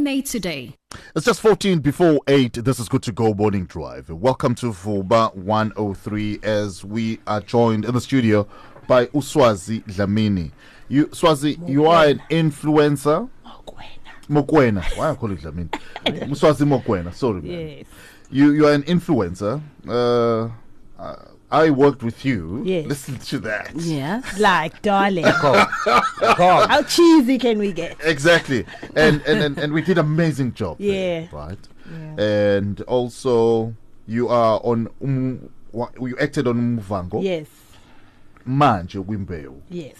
Nate today. It's just 14 before 8. This is Good to Go Morning Drive. Welcome to Vuma 103 as we are joined in the studio by Uswazi Dlamini. You, Swazi, you are an influencer. Mokoena. Why I call it Dlamini? Uswazi Mokoena. Sorry, man. Yes. You, you are an influencer. Uh, uh, I worked with you. Yes. Listen to that. Yeah. Like, darling. Come. How cheesy can we get? Exactly. And, and, and, and we did amazing job. there, Yeah. right? Yeah. and also you are on um, wa- you acted on Muvhango Yes. manje kwimbewu Yes.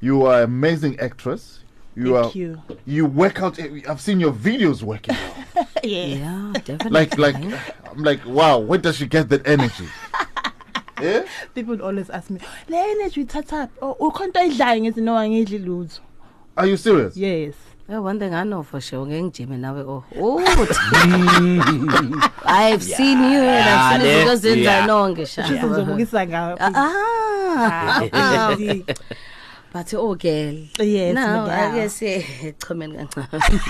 you are an amazing actress you Thank are you. you work out I've seen your videos working out Yes. Yeah, definitely. like like I'm like wow where does she get that energy yeah People always ask me, le energy uthatha oh ukhonto ayidlayo ngithi no angidli lutho. are you serious Yes. Yeah, one thing I know for sure, ngeke ngijime nawe oh. Oh. I've seen you and I've seen Yeah, izinto zenza yeah. nonke sha. Shuthi ngizobukisa ngayo. Ah. Ah. But oh girl. Yes, No, ma'am. ake sichomeni kancane.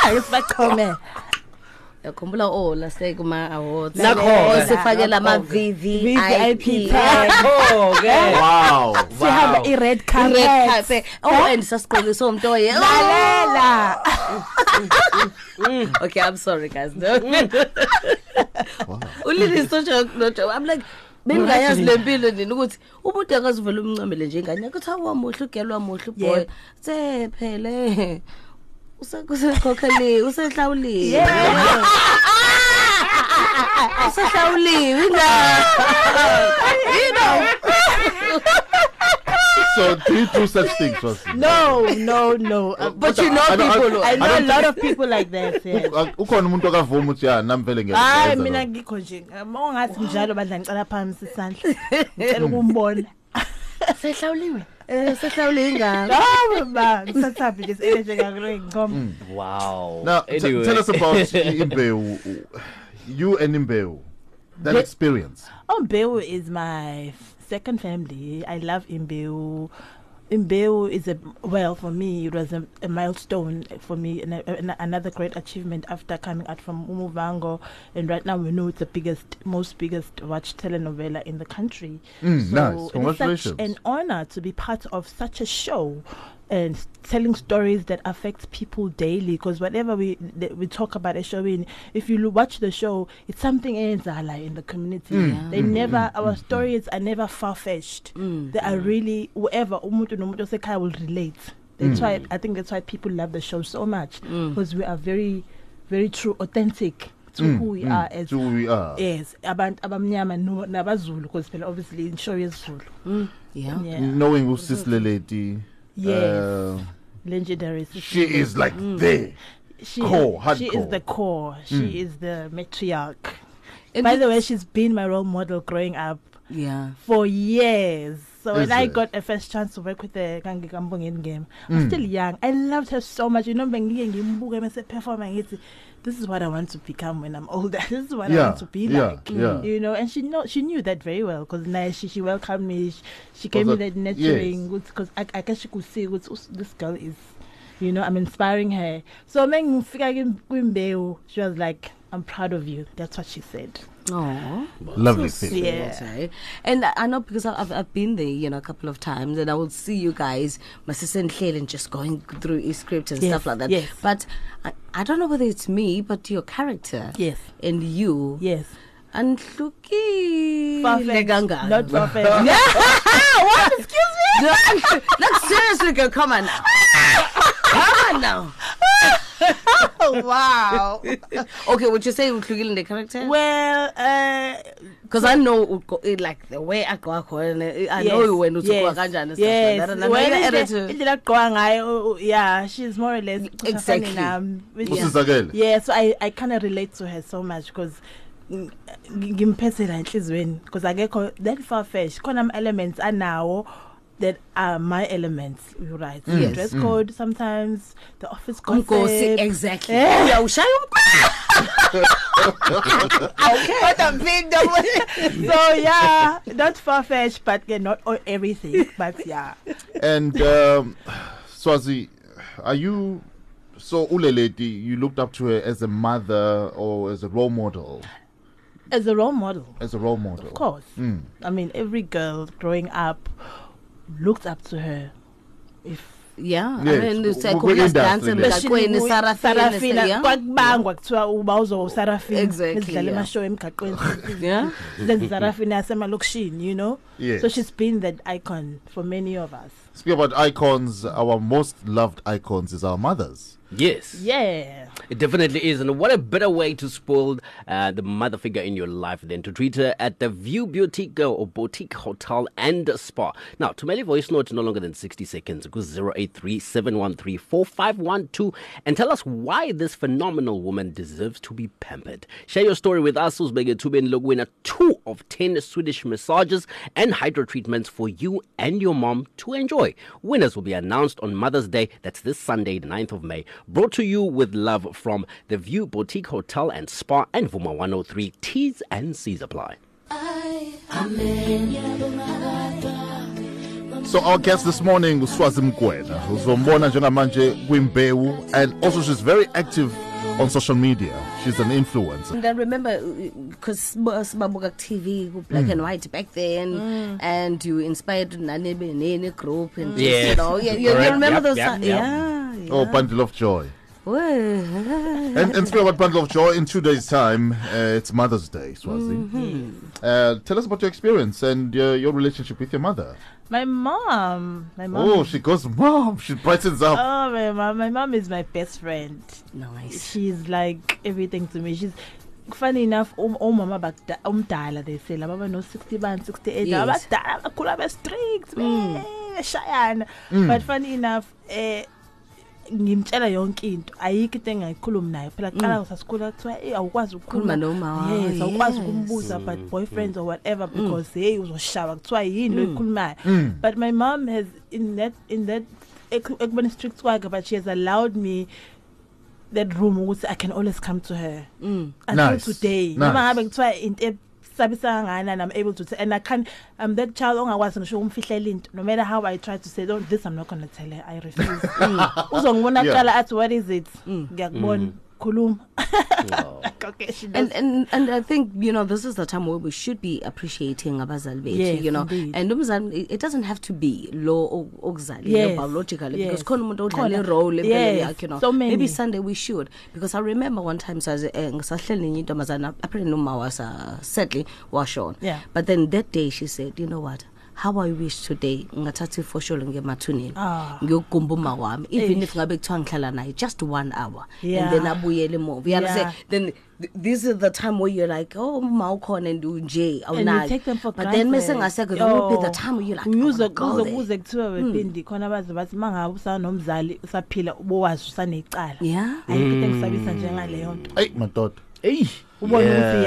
Hayi ngiyakhumbula o oh, lase kuma awards nakho sifakela ama VVIP nakho ke wow sihamba i red carpet. oh and sasigqokiswe umuntu oye. Oh. Lalela. Okay i'm sorry guys. No. Ulini so joke no joke i'm like bengayazi lempilo nini ukuthi ubude akazivela umncamele njenganye ukuthi awamuhle ugelwa muhle boy sephele usekhokheli usehlawuliwe usehlawuliwe ingane you know so do you do such things Swazi? No, no, no. Uh, but you know I don't- I- people I know a don't lot of people like that. Yeah. Uh, ukhona umuntu okavuma ukuthi ya nami vele ngiya- hayi ngiyenza mina lokho. ngikho nje mongathi njalo badla ngicela phambi isandla ngicela ukumbona sehlawuliwe eh sehlawuliwe ingane hawu ba ngisathabi nje energy ngakule ngicoma Wow. now t- Anyway. tell us about imbewu you and imbewu that The- experience Imbewu is my second family. I love Imbewu. Imbewu is a well for me. It was a, a milestone for me, and a, an- another great achievement after coming out from Umuvhango. And right now we know it's the biggest, most biggest watch telenovela in the country. Mm, nice. it is such an honor to be part of such a show and telling stories that affect people daily because whatever we we talk about a show in if you watch the show it's something enzala in the community. Mm, they mm, never mm, our mm, stories are never far-fetched. Mm. they are really whoever umuntu nomuntu osekhaya will relate. That's Mm. why i think that's why people love the show so much Mm. because we are very very true authentic to Mm, who we mm, are as to who we are. Yes abantu abamnyama no- nabazulu because phela obviously in show yesizulu. Mm, yeah. Knowing Lady Yes. uh, legendary she is like Mm. there she, core, she is the core she Mm. is the matriarch And by the way she's been my role model growing up yeah for years so Is when i it? got a first chance to work with the Kangi Kambongeni game Mm. i'm still young i loved her so much you know bengike ngimbuke mase perform ngithi this is what i want to become when i'm older. This is what i want to be yeah, like yeah. Mm, you know? And she know she knew that very well because now she, she welcomed me. She, she gave me that- nurturing because I, I guess she could see us- this girl is you know? I'm inspiring her. So kwimbewu she was like i'm proud of you that's what she said oh lovely So thing Yeah. sweet? And I I know because I've- I've I've been there, you know, a couple of times, and I will see you guys, my sister and Claire, and just going through e script and Yes, stuff like that. yes. But I, I don't know whether it's me, but your character yes and you yes and Far-fetched, not far-fetched. what? Excuse me? like seriously, girl, come on now. come on now. wow Okay, would you say uhlukile the character? well uh Because I know eh, like the way I go I know you when uthi ugoka kanjani and stuff yes. like that. And I know Well, your indlela agqoka ngayo uh, yeah she's more or less kusafana Exactly. nami, which is- usizakele yeah so i i kind of relate to her so much because ngimphethe la enhlizweni because akekho that far fetched khona ama elements anawo that are my elements you're right Mm. yes. dress Mm. code sometimes the office Umgosi gossip exactly. Uyawushaya okay so yeah not far fetched but yeah, not all, everything but yeah and um, Swazi are you So Uleleti, you looked up to her as a mother or as a role model? As a role model, As a role model. of course. Mm. I mean, every girl growing up looked up to her. If yeah Yes, I mean w- usakhona w- usidanse industry le. emgaqweni Sarafina sarafina yeah kwakubangwa kuthiwa uba uzosarafina Exactly, sidlala yeah. amashow emgaqweni yeah lezi sarafina yasemalokishini you know Yes. so she's been that icon for many of us Speaking about icons, our most loved icons is our mothers. Yes. yeah It definitely is. And what a better way to spoil uh, the mother figure in your life than to treat her at the View Boutique or Boutique Hotel and Spa. Now, to mail a voice note no longer than 60 seconds, go 083 713 4512 and tell us why this phenomenal woman deserves to be pampered. Share your story with us. Uzbege Tuben look winner two of 10 Swedish massages and hydro treatments for you and your mom to enjoy. Winners will be announced on Mother's Day. That's this Sunday, the 9th of May. Brought to you with love from the View Boutique Hotel and Spa and Vuma 103 T's and C's apply. So our guest this morning was Swazi Mokoena, uzombona njengamanje kwimbewu and also she's very active on social media. She's an influencer. And I remember because Babuga TV black Hmm. and white back then, and you inspired Nanebe Nene group and just, Yes. you know, you, you, you remember Yep, those? yep, yep. Yeah, yeah. Oh, bundle of joy. Well, And, and speaking about bundle of joy, in two days' time, uh, it's Mother's Day, Swazi. Uh, tell us about your experience and uh, your relationship with your mother. my mom my mom Oh, she goes, mom. She brightens up. oh my mom my mom is my best friend nice. she's like everything to me she's funny enough um, omama bakda- umdala they say laba bano 60 bani 68 Yes. abadala bakhula be-strict beshayana but funny enough eh ngimtshela yonke into. Ayikho into engayikhulumi nayo phela qala mm. sasikhula kuthiwa "Eh, awukwazi Khuluma noma yes wakho, awukwazi yes. ukumbuza about mm. boyfriends or mm. whatever because hey uzoshawa kuthiwa yini lo ikhulumayo but my mom has in that in that ek- ekubeni strict kwakhe but she has allowed me that room ukuthi i can always come to her. Mm. until Nice. today. Nice. noma ngabe kuthiwa into esabisa kangana i'm able to say and i can i'm that child ongakwazi ngisho ukumfihlela into no matter how i try to say don't this i'm not going to tell her i refuse. Uzongibona Yeah. kuqala athi what is it? Ngiyakubona. Khuluma okay she does And, and and I think you know this is the time where we should be appreciating abazali bethu Yes, you know indeed. and umzali it- it doesn't have to be lo okuzalile Yes, biologically yes. because khona umuntu odlala Khona. irole empilweni yakhe you know so many. maybe Sunday we should because I remember one time saze eh, ngisahleli nenye intombazana apparently noma wasa sadly washona Yeah. but then that day she said you know what how I wish today ngathatha ifosholo ngemathuneni. Ah. ngiyogumba uma wami. Even if ngabe kuthiwa ngihlala naye just one hour. Yeah. and then abuyele emuva. You understand? Yeah. then th- this is the time where you're like oh ma ukhona and unje and awunayo take them for but then mese ngasekho be the time where you're like uze oh, kuze kuthiwa wepindi khona baze bathi mangabe usanomzali usaphila ubowazi usanecala. Yeah. Ayikho into engisabisa njengaleyo nto. Eyi madoda. eyi ubona ukuthi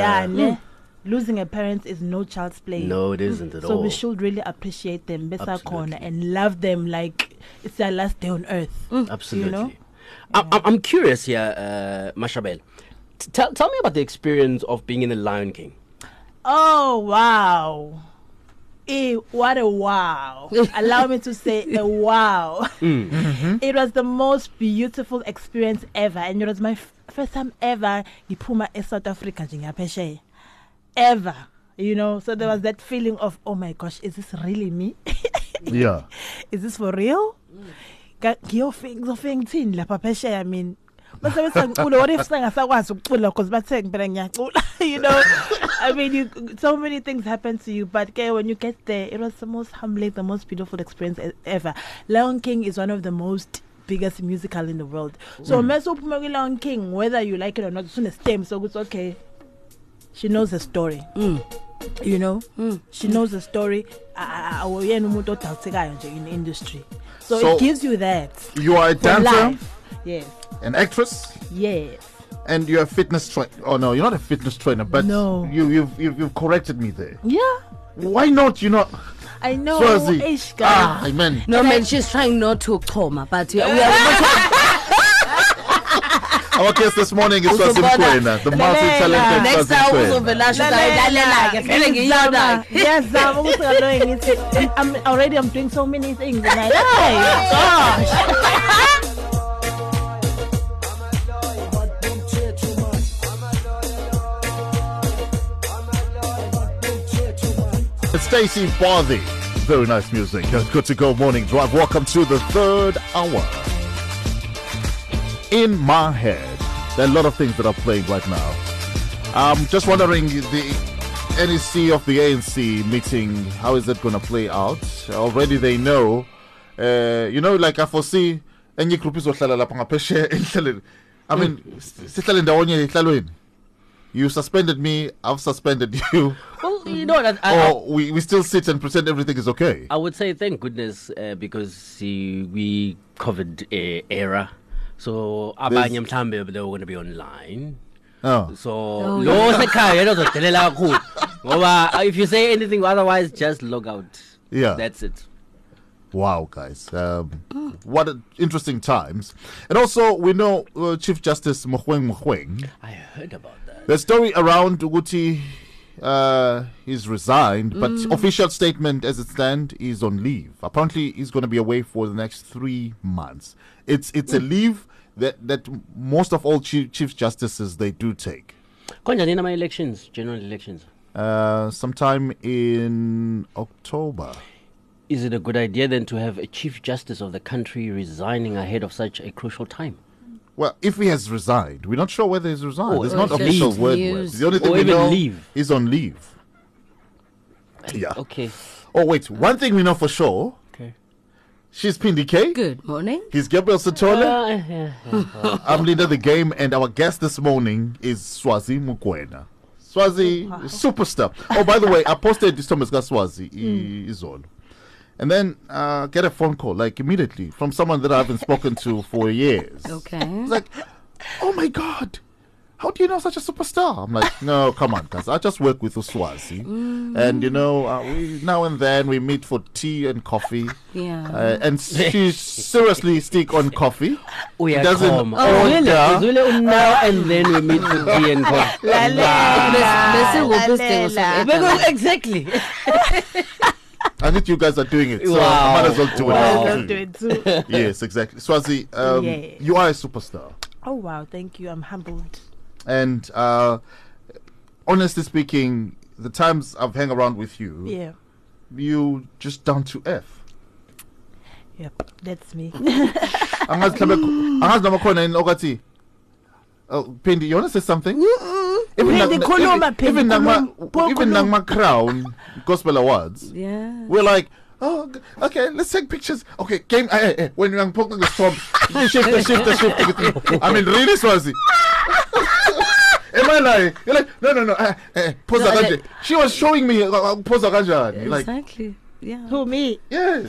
losing a parent is no child's play No, it isn't at so all. So we should really appreciate them besakhona Absolutely. and love them like it's their last day on earth Absolutely. you know? I'm, I'm- I'm curious here, uh, Mashabel. T- tell, tell me about the experience of being in The Lion King. oh wow Eh, what a wow. Allow me to say a wow. It was the most beautiful experience ever and it was my f- first time ever ngiphuma eSouth Africa nje ngiyaphesheya. Ever. You know, so there was that feeling of oh my gosh, is this really me? Yeah. is this for real? Ngizofika ngithini lapha phesheya I mean bese bese ngicula what if sengasakwazi ukucula because bathe ngempela ngiyacula you know I mean you, so many things happen to you but ke when you get there it was the most humbling the most beautiful experience ever Lion King is one of the most biggest musical in the world so mm. mase uphuma kwi Lion King whether you like it or not usune stem so it's okay she knows the story. You know? She knows the story. Awuyena umuntu odawuthekayo nje in the industry. So, So- it gives you that You are a dancer, life. Yes. An actress, yes. And you're a fitness trainer. Oh no, you're not a fitness trainer, but No. you, you've, you've you've corrected me there. yeah. Why not? You're not i know. Swazi. ish guys Ah, man. no man she's trying not to choma but we are, we are Our case this morning is Swazi Mokoena, the multi-talented Next time uzovela udayilalela-ke vele ngiyiyona. Ngiyazama ukuthi kaloku ngithi I'm already I'm doing so many things and I hey gosh. Stacy Barthy. Very nice music. Good to go morning drive. Welcome to the third hour. In my head there are a lot of things that are playing right now. I'm just wondering the NEC of the ANC meeting, how is it going to play out? Already they know. Uh, you know, like I foresee enye group izohlala lapha ngaphesheya enhlaleni. I mean, sihlale ndawonye ehlalweni. You suspended me, I've suspended you. Well, you know? I, I, or we, we still sit and pretend everything is okay. I would say thank goodness uh, because we covered uh, era. So abanye mhlambe they were going to be online. Oh. So Oh, lo sekhaya uzodelela kakhulu. Ngoba uh, if you say anything otherwise just log out. Yeah. That's it. Wow, guys. Um, what a, interesting times. And also, we know uh, Chief Justice Mogoeng Mogoeng. I heard about that. The story around Uguti uh, he's resigned, but official statement as it stands is on leave. Apparently, he's going to be away for the next three months. It's it's a leave that, that most of all chief, chief justices they do take. Konjani nama elections, general elections. Uh, sometime in October. Is it a good idea then to have a chief justice of the country resigning ahead of such a crucial time? Well, if he has resigned, we're not sure whether he's resigned. Or It's not just official word. news. word. The only thing Or we even know leave. is on leave. Yeah. Okay. Oh wait, one thing we know for sure: Okay. she's Pindi K. Good morning. He's Gabriel Satole. Uh, yeah, yeah. I'm leader of the game, and our guest this morning is Swazi Mokoena. Swazi, superstar. Oh, by the way, I posted this Thomas Swazi Hmm. i- is on. And then uh, get a phone call, like immediately, from someone that I haven't spoken to for years. Okay. It's like, oh my God, how do you know such a superstar? I'm like, no, come on, guys. I just work with Uswazi. And, you know, uh, we now and then we meet for tea and coffee. Yeah. Uh, and she seriously stick on coffee. Uyaqhoma. doesn't Oh, really? now and then we meet for tea and coffee. Bese nguphi isidingo Lalela. soku- Because exactly. I think you guys are doing it. So Wow. I might as well do Wow. it. Don't do it too. Yes, exactly. Swazi, um, Yeah. you are a superstar. Oh wow, thank you. I'm humbled. And uh, honestly speaking, the times I've hung around with you, Yeah. you just down to earth. Yep, that's me. i angazi mhlawumbe angazi noma khona yini okathi Oh, Pindi, you want to say something? Even Pindi, nak- even- Pindi, even nakma- khuluma. even Khuluma. nakma crown gospel awards. Yeah. We're like, oh, okay, let's take pictures. Okay, game. Hey, hey, when you're poking the top, shift, the shift, the shift. I mean, really, Swazi. Am I lying? You're like, no, no, no. Uh, uh, pose No, no, like- She was showing me uh, uh, pose kanjani. Like, Exactly. Yeah. Who me? yes,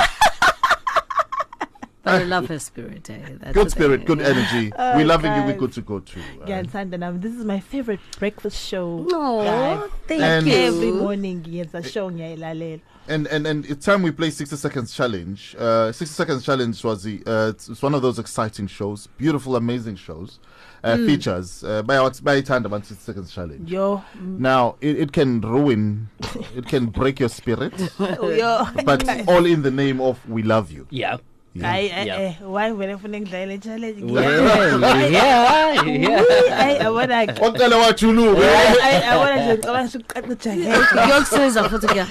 But I love her spirit. Eh? That's good spirit, good energy. Oh, We're loving you. We're good to go to. Uh, Ngiyathanda nami. This is my favorite breakfast show. Aw, live. thank And- you. Every morning ngiyenza show ngiyayilalela. and and and it's time we play 60 seconds challenge uh 60 seconds challenge was the uh it's, it's one of those exciting shows beautiful amazing shows uh features uh by by time about 60 seconds challenge Yo, now it, it can ruin it can break your spirit yo. but all in the name of we love you Yeah. Hayi eh Yeah. eh why vele ufuna ngidlale challenge? Well, yeah, yeah. Hayi abona ke. waqala wajuluka Hayi abona nje ngicabanga ukuthi uqaqa jahela. kuyokusiza futhi kuya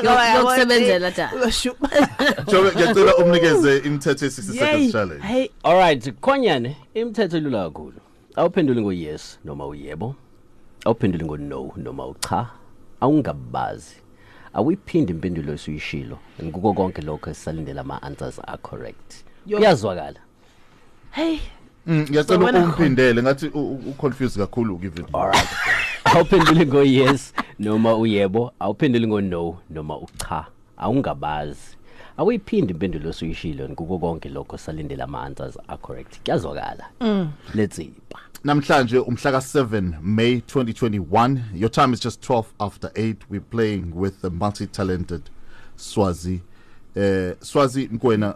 kuyokusebenzela ta Jobe, ngiyacela umnikeze imithetho ye 60 seconds challenge Hayi Alright, Kwanyane, imithetho elula kakhulu. Awuphenduli ngo yes noma uyebo. Awuphenduli ngo no noma ucha. Awungabazi. Awuyiphindi impendulo esuyishilo. Ngikuko konke lokho esisalindela ama answers are correct. Yo. Kuyazwakala. hey Mm, ngiyacela Wena umphindele ngathi u- u- uconfuse kakhulu give it Alright. Awuphenduli ngo yes noma uyebo. Awuphenduli ngo no noma ucha. Awungabazi. Awuyiphindi impendulo osuyishilo kuko konke lokho salindela ama answers acorrect correct. Kuyazwakala. Let's see. namhlanje umhlaka 7 May 2021 your time is just 12 after 8 we're playing with the multi-talented Swazi uh Swazi Mkwena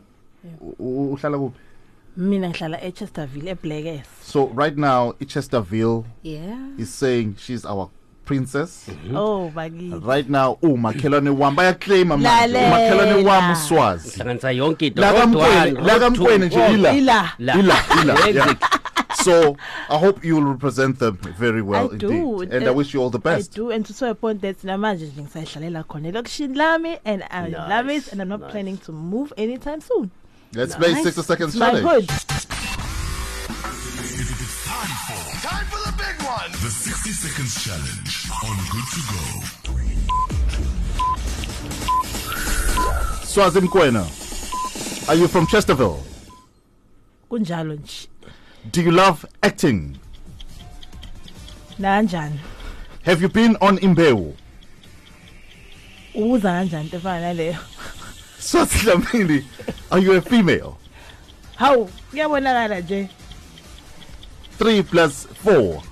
uhlala kuphi mina ngihlala eChesterville eBlackers. so right now iChesterville yeah is saying she's our princess Oh bakithi. right now umakhelwane wami bayaclaima manje Lalela. umakhelwane wami uSwazi hlanganisa yonke into la Kodwa, kamkwene la nje ila Ila. Ila ila yeah. So I hope you will represent them very well I do. indeed. And I Uh, wish you all the best. I best. do and to so a point that namanje nje ngisayidlalela khona elokishini lami and I love it, and I'm not nice. planning to move anytime soon. Let's make 60 seconds It's my challenge. hood. Time for the big one. The 60 seconds challenge on Good to Go. Swazi Mokoena, are you from Chesterville? Kunjalo nje. Do you love acting? Nanjani? Have you been on Imbewu? Uza kanjani into efana naleyo? Swazi Dlamini, are you a female? Hawu, kuyabonakala nje. 3 plus 4.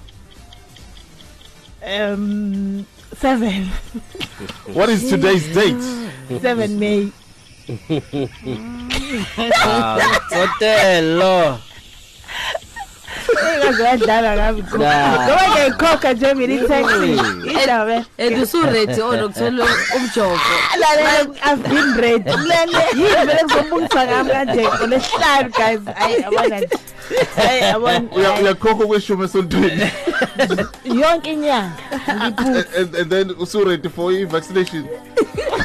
Um 7 What is today's date? 7 May. Hotelo. Engaze wadlala ngami. Nah. Ngoba ngiyikhokha nje mina i-taxi. Indaba. and usuready onokuthola umjovo Lalela I've been ready. Yini vele kuzobungisa ngami kanje ngolesihlanu guys. Hayi yabona nje. Hayi yabona. Uya- uyakhokha kweshumi esontweni Yonke inyanga. And, and, and then usuredi for i-vaccination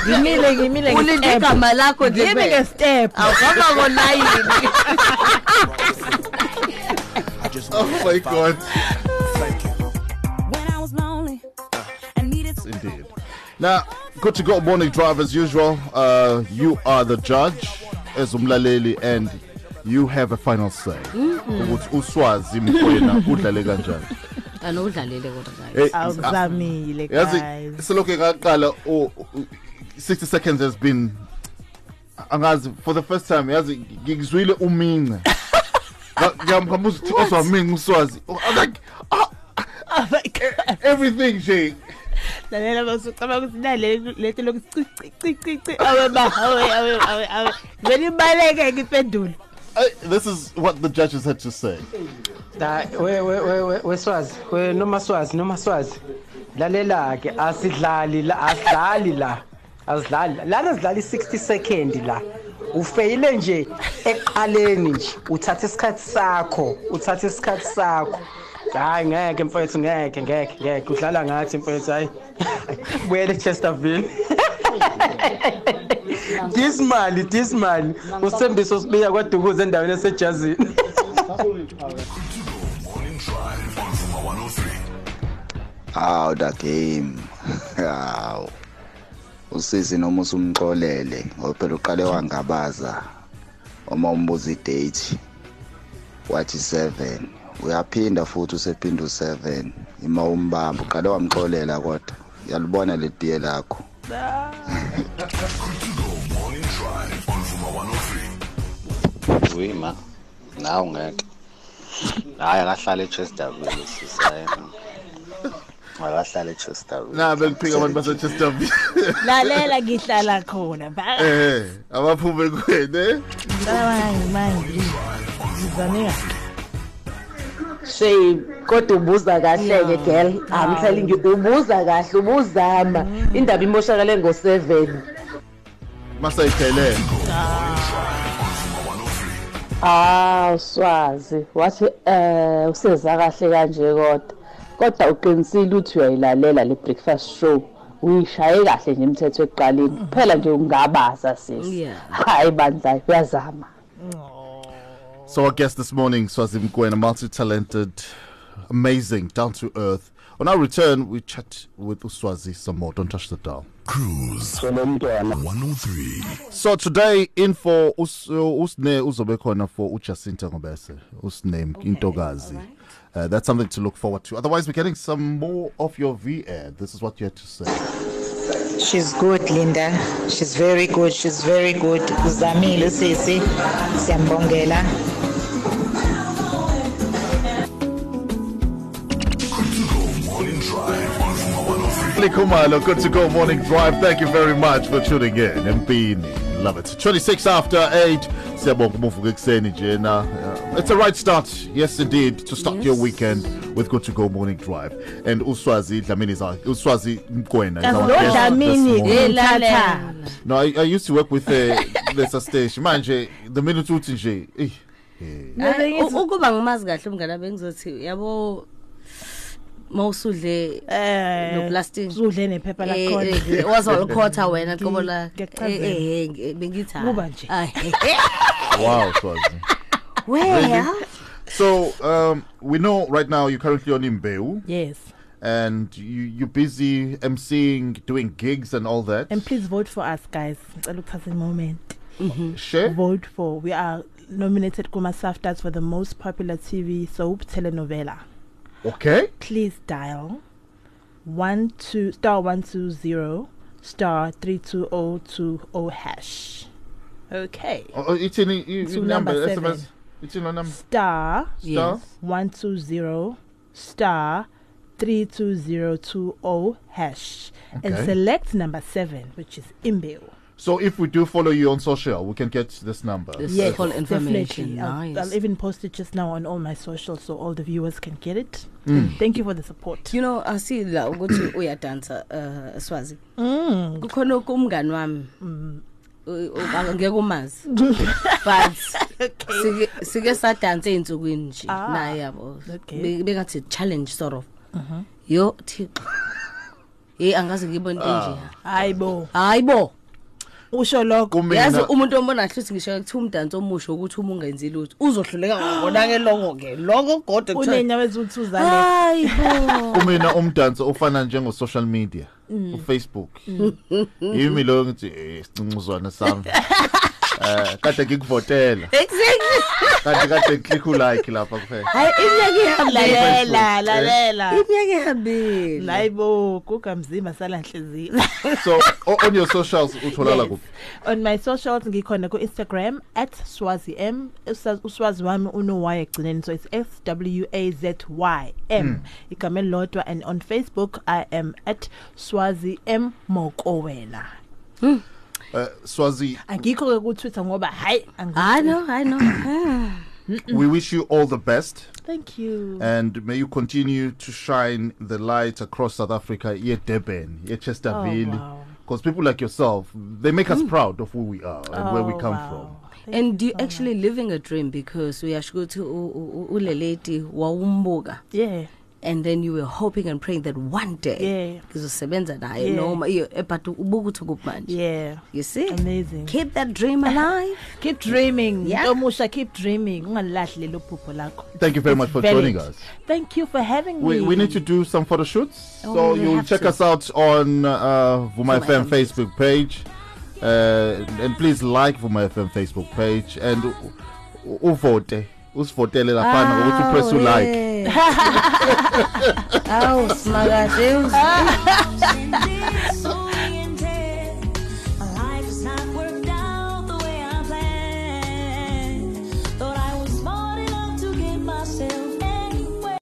ngimile ngimile ulinde nge-step. igama lakho nje Ngimi kuphela. nge-step. awuhamba ngolayini oh my god. When I was lonely indeed. Now good to go morning drive as usual. Uh, you are the judge as umlaleli and you have a final say. Ukuthi uswazi mokoena udlale kanjani anowudlalele kodwa guys Eh, Awuzamile yazi guys. selokhu ngaqala u- u- 60 seconds has been angazi for the first time yazi ngikuzwile umince ngiyamkhambuza ukuthi ozwamince uswazi Oh, I'm like ah, Oh my god. everything nje Lalela basucabanga ukuthi nale leto lokucici cici cici. Awe ba awe awe awe awe. Vele ibaleke ngiphendule. I- this is what the judges had to say. Da we we we we- weswazi we noma swazi noma swazi. Lalela ke asidlali la asidlali la asidlali lana sidlala i60 second la. Ufeyile nje eqaleni nje uthatha isikhathi sakho uthatha isikhathi sakho. Hayi ngeke mfowethu ngeke ngeke ngeke. Udlala ngathi mfowethu hayi. Buyele Chesterville Dismali dismali usithembiso sibiya kwadukuza endaweni esejazini. Morning Drive on Vuma 103. Hawu da game. Hawu. Usisi noma usumxolele ngoba phela uqale wangabaza uma umbuza idate. Wathi 7 uyaphinda futhi usephinda u7 ima umbamba uqale wamxolela kodwa. Yalibona letiye lakho? 103. uyima nawe ngeke hayi akahlala echesterville sisayena akahlala echesterville na beliphika abantu basechesterville Lalela ngihlala khona. Ba. eh abaphume kwene Manje manje. Ngizameka. Shay kodwa ubuza kahle ke girl I'm telling you ubuza kahle ubuzama indaba imoshakale ngo7 masayiphelele ah uswazi wathi eh useza kahle kanje kodwa kodwa uqinisile ukuthi uyayilalela le breakfast show uyishaye kahle nje imithetho ekuqaleni kuphela nje ungabaza sisi Yeah. hayi bandla uyazama So our guest this morning, Swazi Mokoena, multi-talented, amazing, down to earth. On our return, we chat with Uswazi some more. Don't touch the dial. Cruise 103. So today, in for us, usne uzobe khona for uJacinta Ngobese, usname Intogazi. Uh, that's something to look forward to. Otherwise, we're getting some more of your V-air. This is what you had to say. She's good, Linda. She's very good. She's very good. Uzamile sisi. Siyambongela. 103. Kumalo, good to go morning drive. Thank you very much for tuning in. Mpini, love it. 26 after 8. Siyabonga umuvuka ekuseni nje. Uh, It's a right start, yes indeed, to start your weekend with Good to Go Morning Drive. And Uswazi Dlamini is our, Uswazi Mokoena is Kazi our guest this Dlamini morning. Eh, ngithatha. lalela. No, I, I used to work with uh, Lesa Station. Manje, the minute uthi nje, eh, Hayi, u- ukuba ngimazi kahle umngane bengizothi yabo mawusudle Eh, no plastic usudle nephepha Eh, lakhona. eh, wazolikhotha wena qobo Ngi- la ngiyakuchazela. eh eh bengithi hayi. Kuba nje. Hayi. Wow, Swazi. well So um, we know right now you're currently on Imbewu Yes. and you, you're busy emceeing, doing gigs and all that. And please vote for us, guys. Ngicela ukuthatha a moment. Share. Vote for. We are nominated Kuma SAFTAs for the most popular TV soap telenovela. Okay. Please dial one two star one two zero star three two oh two oh hash. Okay. Oh, oh, it's in To you number number, seven. SMS. It's in number. Star Star? one two zero star three two zero two oh hash and select number seven, which is Imbewu. So if we do follow you on social, we can get this number. Yes, full information. Definitely. I'll, Nice. I'll even post it just now on all my socials so all the viewers can get it. Mm. Thank you for the support. you know asi la ukuthi uyadansa uh Swazi Mm. kukhona kumngani wami u- u- angeke umazi but sike sike sadansa einsukwini nje Ah, naye yabo okay. Be- bengathi challenge sort of yo thixo hey angaze ngibone nje Hayibo. hayibo Usho lokho. yazi umuntu ombona hluthi ngisho kuthiwa umdanso omusha ukuthi uma ungenzi lutho uzohluleka ngokona ke lokho ke lokho kodwa kuthiwa Unenyawo ezuthuzane. hayibo kumina umdanso ofana njengo social media, uFacebook. Yimi lo ngithi eh, sincuzwana sami. Eh kade ngikuvotela. exactly Kanti kade ngiclick ulike lapha kuphela. hayi iminyaka ihambile Lalela, lalela. iminyaka ihambile Hayibo, kuka mzimba sala nhliziyo. So o- on your socials utholala Yes. kuphi? On my socials ngikhona ku Instagram @swazim. Usa- Uswazi wami uno y egcineni so it's S W A Z Y M. Igama elilodwa and on Facebook I am @swazi m mokowena. Uh, Swazi, Angikho ke ku Twitter ngoba hayi i know i know Ah. we wish you all the best. Thank you. and may you continue to shine the light across South Africa, here Durban, yeah, Chesterville. Oh, wow. Because people like yourself, they make us proud of who we are and where we Oh, come wow. Thank and you're so actually living a dream because we ukuthi u- to u- uleleti wawumbuka. Yeah. And then you were hoping and praying that one day Yeah. ngizosebenza naye Yeah. noma iyo eh, but ubuka ukuthi kuphi Yeah. you see Amazing. keep that dream alive Keep dreaming. Yeah. Ntomusha keep dreaming. Ungalahli lelo phupho lakho. Thank you very much for valid. joining us. Thank you for having We, me. we need to do some photo shoots. Oh, so we you'll check to. us out on uh, Vuma Vuma FM FM. Facebook page. Uh, and please like Vuma FM Facebook page and u- u- uvote. Usivotele lapha ngokuthi press u like. awu simakahle